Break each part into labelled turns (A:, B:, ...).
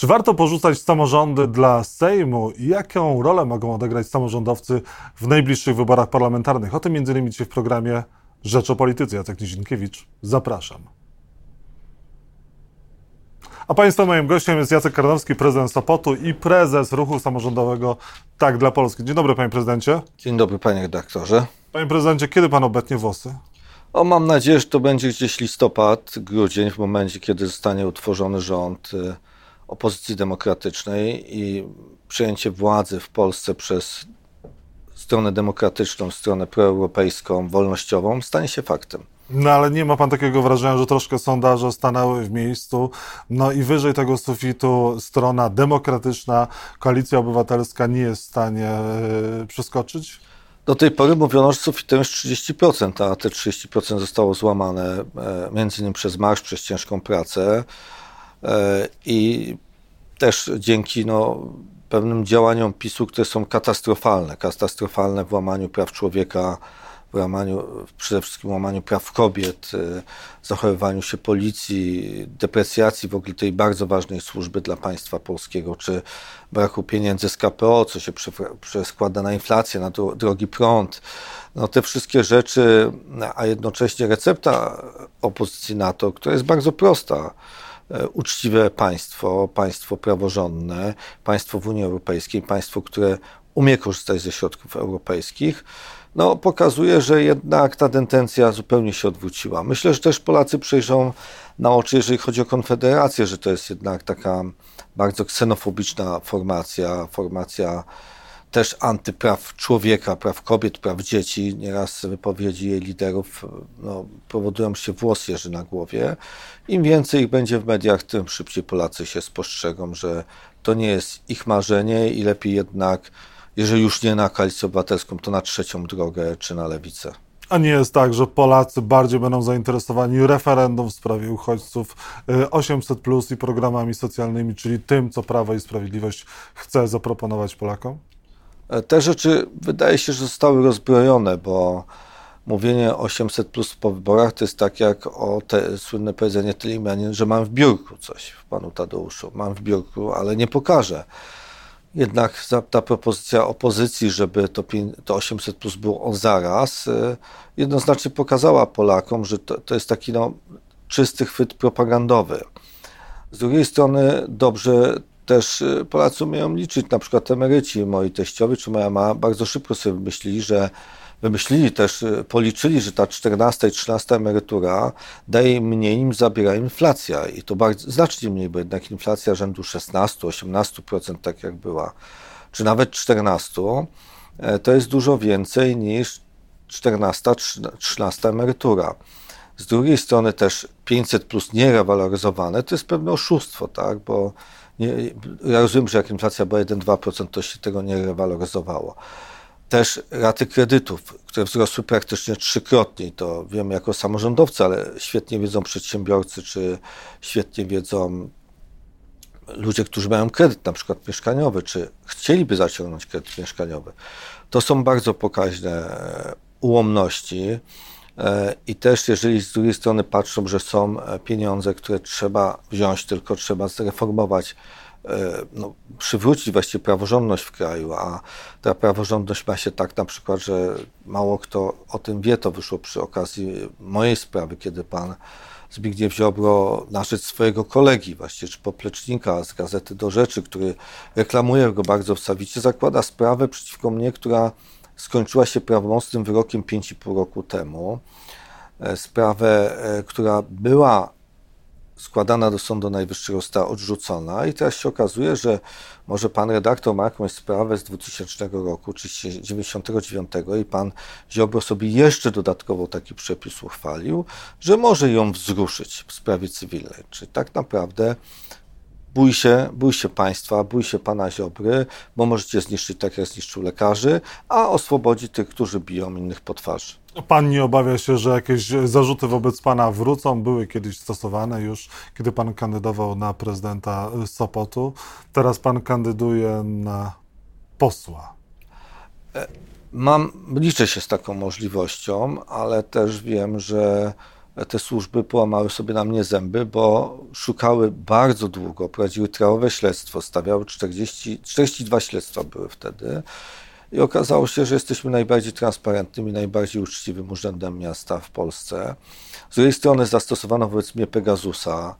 A: Czy warto porzucać samorządy dla Sejmu i jaką rolę mogą odegrać samorządowcy w najbliższych wyborach parlamentarnych? O tym m.in. dzisiaj w programie Rzecz o Polityce. Jacek Nizinkiewicz, zapraszam. A Państwa moim gościem jest Jacek Karnowski, prezydent Sopotu i prezes ruchu samorządowego Tak dla Polski. Dzień dobry, panie prezydencie.
B: Dzień dobry, panie redaktorze.
A: Panie prezydencie, kiedy pan obetnie włosy?
B: O, mam nadzieję, że to będzie gdzieś listopad, grudzień, w momencie, kiedy zostanie utworzony rząd y, opozycji demokratycznej i przejęcie władzy w Polsce przez stronę demokratyczną, stronę proeuropejską, wolnościową stanie się faktem.
A: No ale nie ma pan takiego wrażenia, że troszkę sondaże stanęły w miejscu, no i wyżej tego sufitu strona demokratyczna, koalicja obywatelska nie jest w stanie yy, przeskoczyć?
B: Do tej pory mówiono, że sufitem jest 30%, a te 30% zostało złamane e, między innymi przez marsz, przez ciężką pracę e, i też dzięki no, pewnym działaniom PiSu, które są katastrofalne, katastrofalne w łamaniu praw człowieka, w łamaniu, przede wszystkim łamaniu praw kobiet, e, zachowywaniu się policji, deprecjacji w ogóle tej bardzo ważnej służby dla państwa polskiego, czy braku pieniędzy z KPO, co się przeskłada na inflację, na drogi prąd. No te wszystkie rzeczy, a jednocześnie recepta opozycji na to, która jest bardzo prosta, e, uczciwe państwo, państwo praworządne, państwo w Unii Europejskiej, państwo, które umie korzystać ze środków europejskich, no, pokazuje, że jednak ta tendencja zupełnie się odwróciła. Myślę, że też Polacy przejrzą na oczy, jeżeli chodzi o Konfederację, że to jest jednak taka bardzo ksenofobiczna formacja, formacja też antypraw człowieka, praw kobiet, praw dzieci. Nieraz wypowiedzi jej liderów no, powodują się włos jeży na głowie. Im więcej ich będzie w mediach, tym szybciej Polacy się spostrzegą, że to nie jest ich marzenie i lepiej jednak jeżeli już nie na koalicję obywatelską, to na trzecią drogę czy na lewicę.
A: A nie jest tak, że Polacy bardziej będą zainteresowani referendum w sprawie uchodźców 800 y, plus i programami socjalnymi, czyli tym, co Prawo i Sprawiedliwość chce zaproponować Polakom?
B: Te rzeczy wydaje się, że zostały rozbrojone, bo mówienie 800 plus po wyborach to jest tak jak o te słynne powiedzenie Tylimianin, że mam w biurku coś w panu Tadeuszu. Mam w biurku, ale nie pokażę. Jednak ta propozycja opozycji, żeby to, to 800 plus było on zaraz, y, jednoznacznie pokazała Polakom, że to, to jest taki no, czysty chwyt propagandowy. Z drugiej strony dobrze też y, Polacy umieją liczyć, na przykład emeryci, moi teściowie czy moja mama bardzo szybko sobie myśleli, że wymyślili też, y, policzyli, że ta 14 i 13 emerytura daje im mniej, im zabiera inflacja. I to bardzo, znacznie mniej, bo jednak inflacja rzędu 16-18%, tak jak była, czy nawet 14%, e, to jest dużo więcej niż 14, 13 emerytura. Z drugiej strony też 500 plus nierewaloryzowane to jest pewne oszustwo, tak, bo nie, ja rozumiem, że jak inflacja była 1-2%, to się tego nie rewaloryzowało też raty kredytów, które wzrosły praktycznie trzykrotnie. To wiemy jako samorządowcy, ale świetnie wiedzą przedsiębiorcy, czy świetnie wiedzą ludzie, którzy mają kredyt, na przykład mieszkaniowy, czy chcieliby zaciągnąć kredyt mieszkaniowy. To są bardzo pokaźne ułomności. E, I też, jeżeli z drugiej strony patrzą, że są pieniądze, które trzeba wziąć, tylko trzeba zreformować E, no, przywrócić właściwie praworządność w kraju, a ta praworządność ma się tak na przykład, że mało kto o tym wie, to wyszło przy okazji mojej sprawy, kiedy pan Zbigniew Ziobro na rzecz swojego kolegi, właściwie czy poplecznika z Gazety do Rzeczy, który reklamuje go bardzo wstawicie, zakłada sprawę przeciwko mnie, która skończyła się prawomocnym wyrokiem 5,5 roku temu. E, sprawę, e, która była składana do Sądu Najwyższego została odrzucona i teraz się okazuje, że może pan redaktor ma jakąś sprawę z 2000 roku, czy 99 i pan Ziobro sobie jeszcze dodatkowo taki przepis uchwalił, że może ją wzruszyć w sprawie cywilnej. Czyli tak naprawdę bój się, bój się państwa, bój się pana Ziobry, bo możecie zniszczyć tak, jak zniszczył lekarzy, a oswobodzi tych, którzy biją innych po twarzy.
A: Pan nie obawia się, że jakieś zarzuty wobec pana wrócą? Były kiedyś stosowane już, kiedy pan kandydował na prezydenta Sopotu. Teraz pan kandyduje na posła.
B: Mam, liczę się z taką możliwością, ale też wiem, że te służby połamały sobie na mnie zęby, bo szukały bardzo długo, prowadziły trawowe śledztwo, stawiały 40, 42 śledztwa były wtedy i okazało się, że jesteśmy najbardziej transparentnym i najbardziej uczciwym urzędem miasta w Polsce. Z drugiej strony zastosowano wobec mnie Pegasusa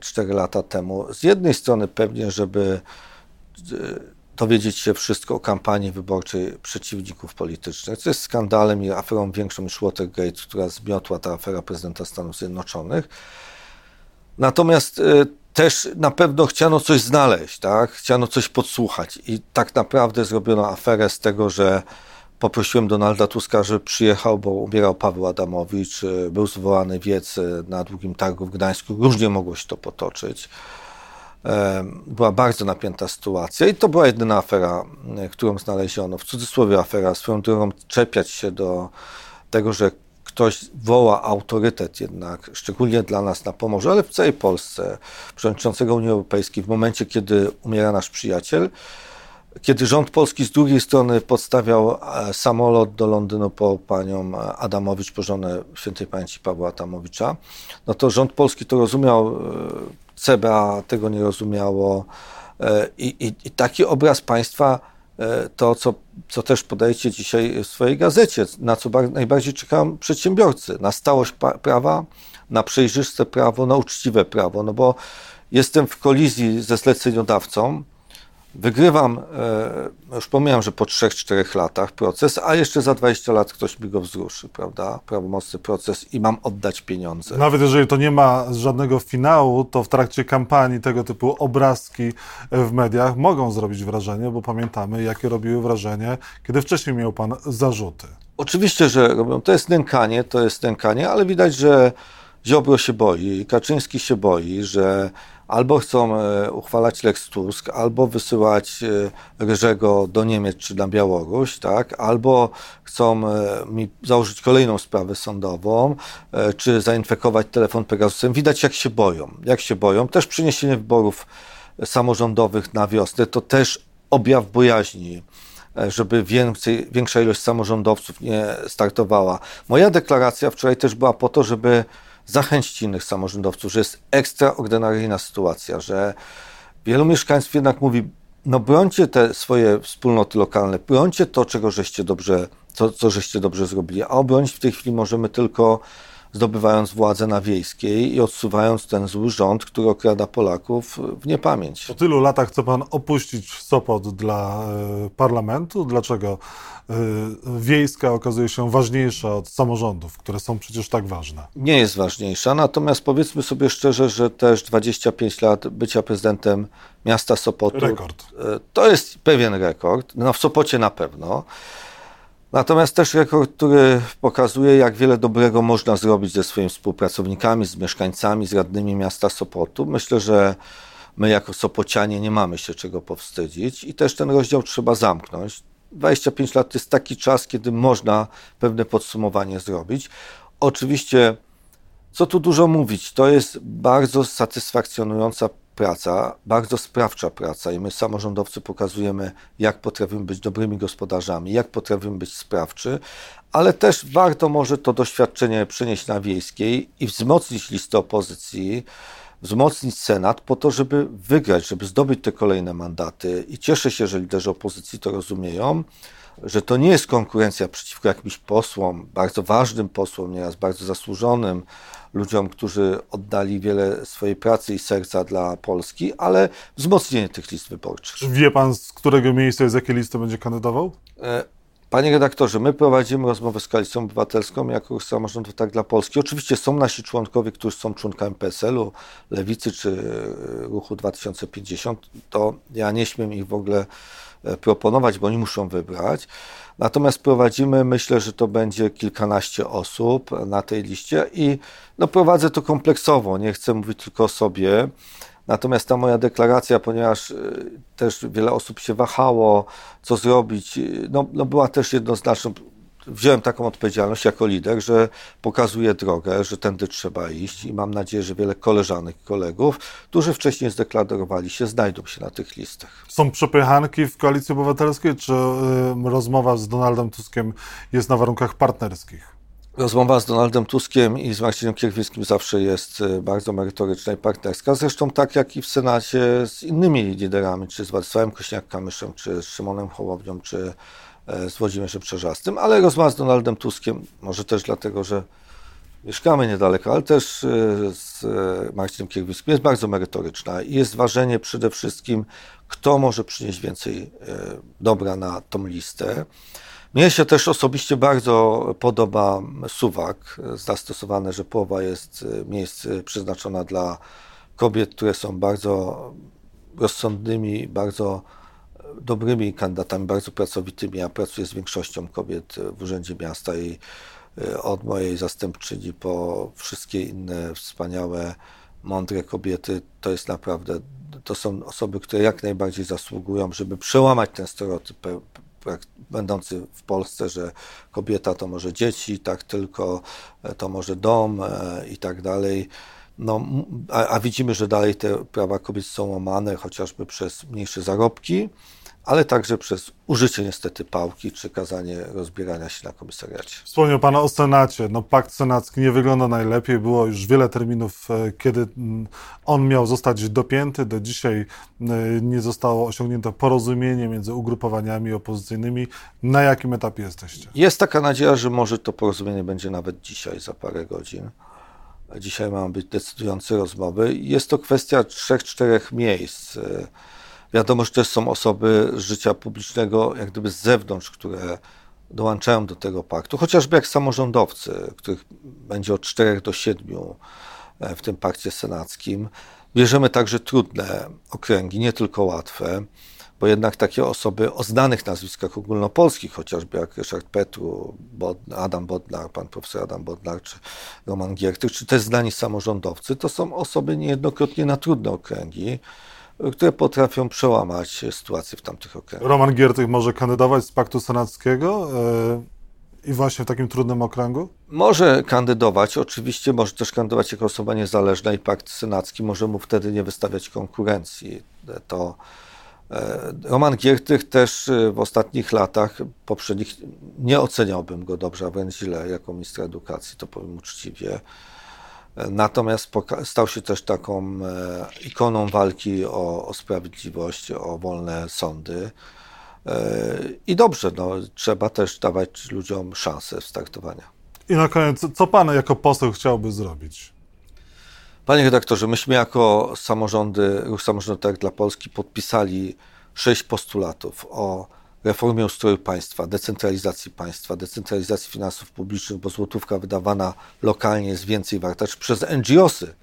B: 4 e, lata temu. Z jednej strony pewnie, żeby e, dowiedzieć się wszystko o kampanii wyborczej przeciwników politycznych, co jest skandalem i aferą większą niż Watergate, która zmiotła ta afera prezydenta Stanów Zjednoczonych. Natomiast e, też na pewno chciano coś znaleźć, tak? chciano coś podsłuchać i tak naprawdę zrobiono aferę z tego, że poprosiłem Donalda Tuska, żeby przyjechał, bo umierał Paweł Adamowicz, e, był zwołany wiec e, na Długim Targu w Gdańsku, różnie mogło się to potoczyć. E, była bardzo napięta sytuacja i to była jedyna afera, którą znaleziono. W cudzysłowie afera, swoją drogą czepiać się do tego, że ktoś woła autorytet jednak, szczególnie dla nas na Pomorzu, ale w całej Polsce, przewodniczącego Unii Europejskiej, w momencie, kiedy umiera nasz przyjaciel, kiedy rząd polski z drugiej strony podstawiał e, samolot do Londynu po panią Adamowicz, po żonę świętej pamięci Pawła Adamowicza, no to rząd polski to rozumiał, e, CBA tego nie rozumiało. E, i, i, i taki obraz państwa E, to, co, co też podajecie dzisiaj w swojej gazecie, na co najbardziej czekają przedsiębiorcy, na stałość prawa, na przejrzyste prawo, na uczciwe prawo, no bo jestem w kolizji ze zleceniodawcą, Wygrywam, e, już pomijam, że po 3-4 latach proces, a jeszcze za 20 lat ktoś mi go wzruszy, prawda? Prawomocny proces i mam oddać pieniądze.
A: Nawet jeżeli to nie ma żadnego finału, to w trakcie kampanii tego typu obrazki w mediach mogą zrobić wrażenie, bo pamiętamy, jakie robiły wrażenie, kiedy wcześniej miał pan zarzuty.
B: Oczywiście, że robią. To jest nękanie, to jest nękanie, ale widać, że Ziobro się boi, Kaczyński się boi, że albo chcą e, uchwalać Lex Tusk, albo wysyłać e, Ryżego do Niemiec czy na Białoruś, tak? albo chcą e, mi założyć kolejną sprawę sądową, czy zainfekować telefon Pegasusem. Widać, jak się boją. Jak się boją. Też przeniesienie wyborów samorządowych na wiosnę to też objaw bojaźni żeby więcej, większa ilość samorządowców nie startowała. Moja deklaracja wczoraj też była po to, żeby zachęcić innych samorządowców, że jest ekstraordynaryjna sytuacja, że wielu mieszkańców jednak mówi, no brońcie te swoje wspólnoty lokalne, brońcie to, czego żeście dobrze, co, co żeście dobrze zrobili, a obronić w tej chwili możemy tylko zdobywając władzę na wiejskiej i odsuwając ten zły rząd, który okrada Polaków w niepamięć.
A: Po tylu latach chce pan opuścić Sopot dla y, parlamentu. Dlaczego y, wiejska okazuje się ważniejsza od samorządów, które są przecież tak ważne?
B: Nie jest ważniejsza, natomiast powiedzmy sobie szczerze, że też 25 lat bycia prezydentem miasta Sopotu.
A: Rekord.
B: Y, to jest pewien rekord. No w Sopocie na pewno. Natomiast też rekord, który pokazuje, jak wiele dobrego można zrobić ze swoimi współpracownikami, z mieszkańcami, z radnymi miasta Sopotu. Myślę, że my jako Sopocianie nie mamy się czego powstydzić i też ten rozdział trzeba zamknąć. 25 lat to jest taki czas, kiedy można pewne podsumowanie zrobić. Oczywiście, co tu dużo mówić, to jest bardzo satysfakcjonująca praca, bardzo sprawcza praca i my samorządowcy pokazujemy, jak potrafimy być dobrymi gospodarzami, jak potrafimy być sprawczy, ale też warto może to doświadczenie przenieść na wiejskiej i wzmocnić listę opozycji, wzmocnić Senat po to, żeby wygrać, żeby zdobyć te kolejne mandaty i cieszę się, że liderzy opozycji to rozumieją, że to nie jest konkurencja przeciwko jakimś posłom, bardzo ważnym posłom, nieraz bardzo zasłużonym, ludziom, którzy oddali wiele swojej pracy i serca dla Polski, ale wzmocnienie tych list wyborczych.
A: Czy wie pan, z którego miejsca i z jakiej listy będzie kandydował?
B: E, panie redaktorze, my prowadzimy rozmowę z Koalicją Obywatelską jako samorządów tak dla Polski. Oczywiście są nasi członkowie, którzy są członkami PSL-u, Lewicy czy Ruchu 2050. To ja nie śmiem ich w ogóle e, proponować, bo oni muszą wybrać. Natomiast prowadzimy, myślę, że to będzie kilkanaście osób na tej liście i no, prowadzę to kompleksowo, nie chcę mówić tylko o sobie. Natomiast ta moja deklaracja, ponieważ y, też wiele osób się wahało, co zrobić, y, no, no była też jednoznaczną wziąłem taką odpowiedzialność jako lider, że pokazuję drogę, że tędy trzeba iść i mam nadzieję, że wiele koleżanek i kolegów, którzy wcześniej zdeklarowali się, znajdą się na tych listach.
A: Są przepychanki w Koalicji Obywatelskiej, czy y, rozmowa z Donaldem Tuskiem jest na warunkach partnerskich?
B: Rozmowa z Donaldem Tuskiem i z Marcinem Kierwińskim zawsze jest e, bardzo merytoryczna i partnerska. Zresztą tak jak i w Senacie z innymi liderami, czy z Władysławem Kośniak-Kamyszem, czy z Szymonem Hołownią, czy e, z Włodzimierzem Przerzastym, ale rozmowa z Donaldem Tuskiem, może też dlatego, że mieszkamy niedaleko, ale też e, z Marcinem Kierwińskim jest bardzo merytoryczna i jest ważenie przede wszystkim, kto może przynieść więcej dobra na tą listę. Mnie się też osobiście bardzo podoba suwak zastosowane, że połowa jest e, miejsc e, przeznaczona dla kobiet, które są bardzo rozsądnymi, bardzo e, dobrymi kandydatami, bardzo pracowitymi. Ja pracuję z większością kobiet w Urzędzie Miasta i od mojej zastępczyni po wszystkie inne wspaniałe, mądre kobiety, to jest naprawdę, to są osoby, które jak najbardziej zasługują, żeby przełamać ten stereotyp będący w Polsce, że kobieta to może dzieci, tak tylko e, to może dom e, i tak dalej. No, a, a widzimy, że dalej te prawa kobiet są łamane chociażby przez mniejsze zarobki ale także przez użycie niestety pałki czy kazanie rozbierania się na komisariacie.
A: Wspomniał Pan o Senacie. No, pakt senacki nie wygląda najlepiej. Było już wiele terminów, e, kiedy mm, on miał zostać dopięty. Do dzisiaj e, nie zostało osiągnięte porozumienie między ugrupowaniami opozycyjnymi. Na jakim etapie jesteście?
B: Jest taka nadzieja, że może to porozumienie będzie nawet dzisiaj, za parę godzin. Dzisiaj mają być decydujące rozmowy. Jest to kwestia trzech, czterech miejsc e, Wiadomo, że też są osoby z życia publicznego, jak gdyby z zewnątrz, które dołączają do tego paktu, chociażby jak samorządowcy, których będzie od 4 do 7 e, w tym pakcie senackim. Bierzemy także trudne okręgi, nie tylko łatwe, bo jednak takie osoby o znanych nazwiskach ogólnopolskich, chociażby jak Ryszard Petru, Adam Bodnar, pan profesor Adam Bodnar, czy Roman Giertych, czy też znani samorządowcy, to są osoby niejednokrotnie na trudne okręgi, które potrafią przełamać sytuację w tamtych okręgach.
A: Roman Giertych może kandydować z Paktu Senackiego yy, i właśnie w takim trudnym okręgu?
B: Może kandydować, oczywiście może też kandydować jako osoba niezależna i Pakt Senacki może mu wtedy nie wystawiać konkurencji. To e, Roman Giertych też e, w ostatnich latach poprzednich nie oceniałbym go dobrze, a wręcz źle jako ministra edukacji, to powiem uczciwie. Natomiast stał się też taką e, ikoną walki o, o sprawiedliwość, o wolne sądy. E, I dobrze, no, trzeba też dawać ludziom szansę startowania.
A: I na koniec, co pan jako poseł chciałby zrobić?
B: Panie redaktorze, myśmy jako samorządy, Ruch Samorządowy dla Polski podpisali sześć postulatów o reformie ustroju państwa, decentralizacji państwa, decentralizacji finansów publicznych, bo złotówka wydawana lokalnie jest więcej warta, czy przez NGOsy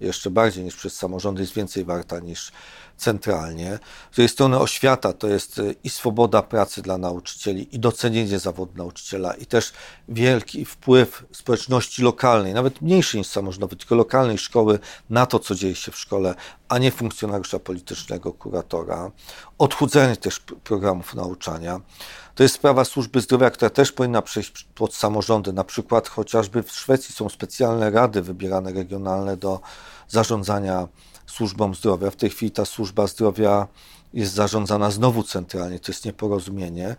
B: jeszcze bardziej niż przez samorządy jest więcej warta niż centralnie. Z drugiej strony oświata to jest y, i swoboda pracy dla nauczycieli, i docenienie zawodu nauczyciela, i też wielki wpływ społeczności lokalnej, nawet mniejszej niż samorządowy, tylko lokalnej szkoły na to, co dzieje się w szkole, a nie funkcjonariusza politycznego, kuratora. Odchudzenie też programów nauczania. To jest sprawa służby zdrowia, która też powinna przejść pod samorządy. Na przykład chociażby w Szwecji są specjalne rady wybierane regionalne do zarządzania służbą zdrowia. W tej chwili ta służba zdrowia jest zarządzana znowu centralnie, to jest nieporozumienie.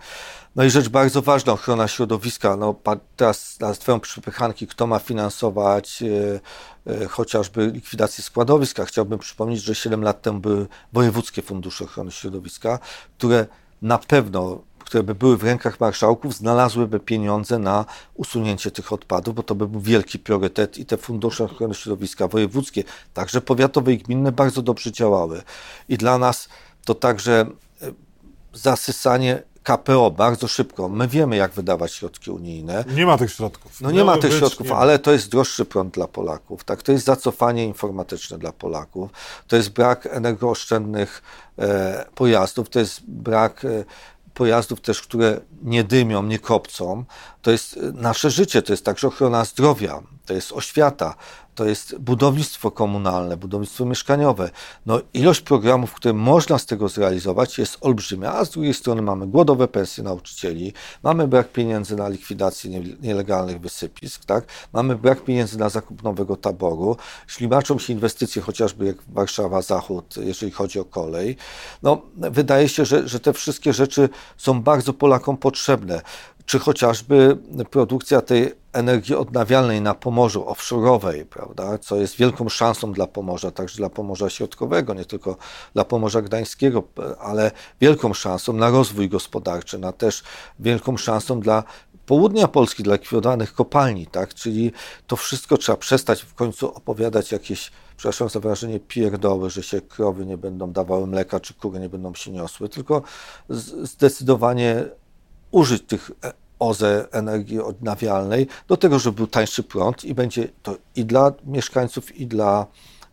B: No i rzecz bardzo ważna, ochrona środowiska. No, teraz na twoją przypychanki, kto ma finansować e, e, chociażby likwidację składowiska. Chciałbym przypomnieć, że 7 lat temu były wojewódzkie fundusze ochrony środowiska, które na pewno które by były w rękach marszałków, znalazłyby pieniądze na usunięcie tych odpadów, bo to by był wielki priorytet i te fundusze ochrony środowiska wojewódzkie, także powiatowe i gminne bardzo dobrze działały. I dla nas to także e, zasysanie KPO bardzo szybko. My wiemy, jak wydawać środki unijne.
A: Nie ma tych środków.
B: No nie ma tych środków, ale to jest droższy prąd dla Polaków. Tak? To jest zacofanie informatyczne dla Polaków. To jest brak energooszczędnych e, pojazdów, to jest brak e, pojazdów też, które nie dymią, nie kopcą. To jest y, nasze życie, to jest także ochrona zdrowia, to jest oświata, to jest budownictwo komunalne, budownictwo mieszkaniowe. No, ilość programów, które można z tego zrealizować jest olbrzymia, a z drugiej strony mamy głodowe pensje nauczycieli, mamy brak pieniędzy na likwidację nielegalnych wysypisk, tak? mamy brak pieniędzy na zakup nowego taboru, ślimaczą się inwestycje chociażby jak Warszawa Zachód, jeżeli chodzi o kolej. No, wydaje się, że, że te wszystkie rzeczy są bardzo Polakom potrzebne czy chociażby produkcja tej energii odnawialnej na Pomorzu, offshore'owej, prawda, co jest wielką szansą dla Pomorza, także dla Pomorza Środkowego, nie tylko dla Pomorza Gdańskiego, ale wielką szansą na rozwój gospodarczy, na też wielką szansą dla południa Polski, dla likwidowanych kopalni, tak? Czyli to wszystko trzeba przestać w końcu opowiadać jakieś, przepraszam za wrażenie, pierdoły, że się krowy nie będą dawały mleka, czy kury nie będą się niosły, tylko zdecydowanie użyć tych e, OZE energii odnawialnej do tego, żeby był tańszy prąd i będzie to i dla mieszkańców, i dla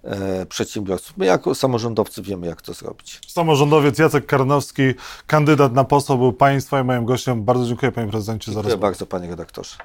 B: e, przedsiębiorców. My jako samorządowcy wiemy, jak to zrobić.
A: Samorządowiec Jacek Karnowski, kandydat na posła był Państwa i moim gościem. Bardzo dziękuję Panie Prezydencie
B: Dziękuję
A: za rozmowę.
B: bardzo Panie Redaktorze.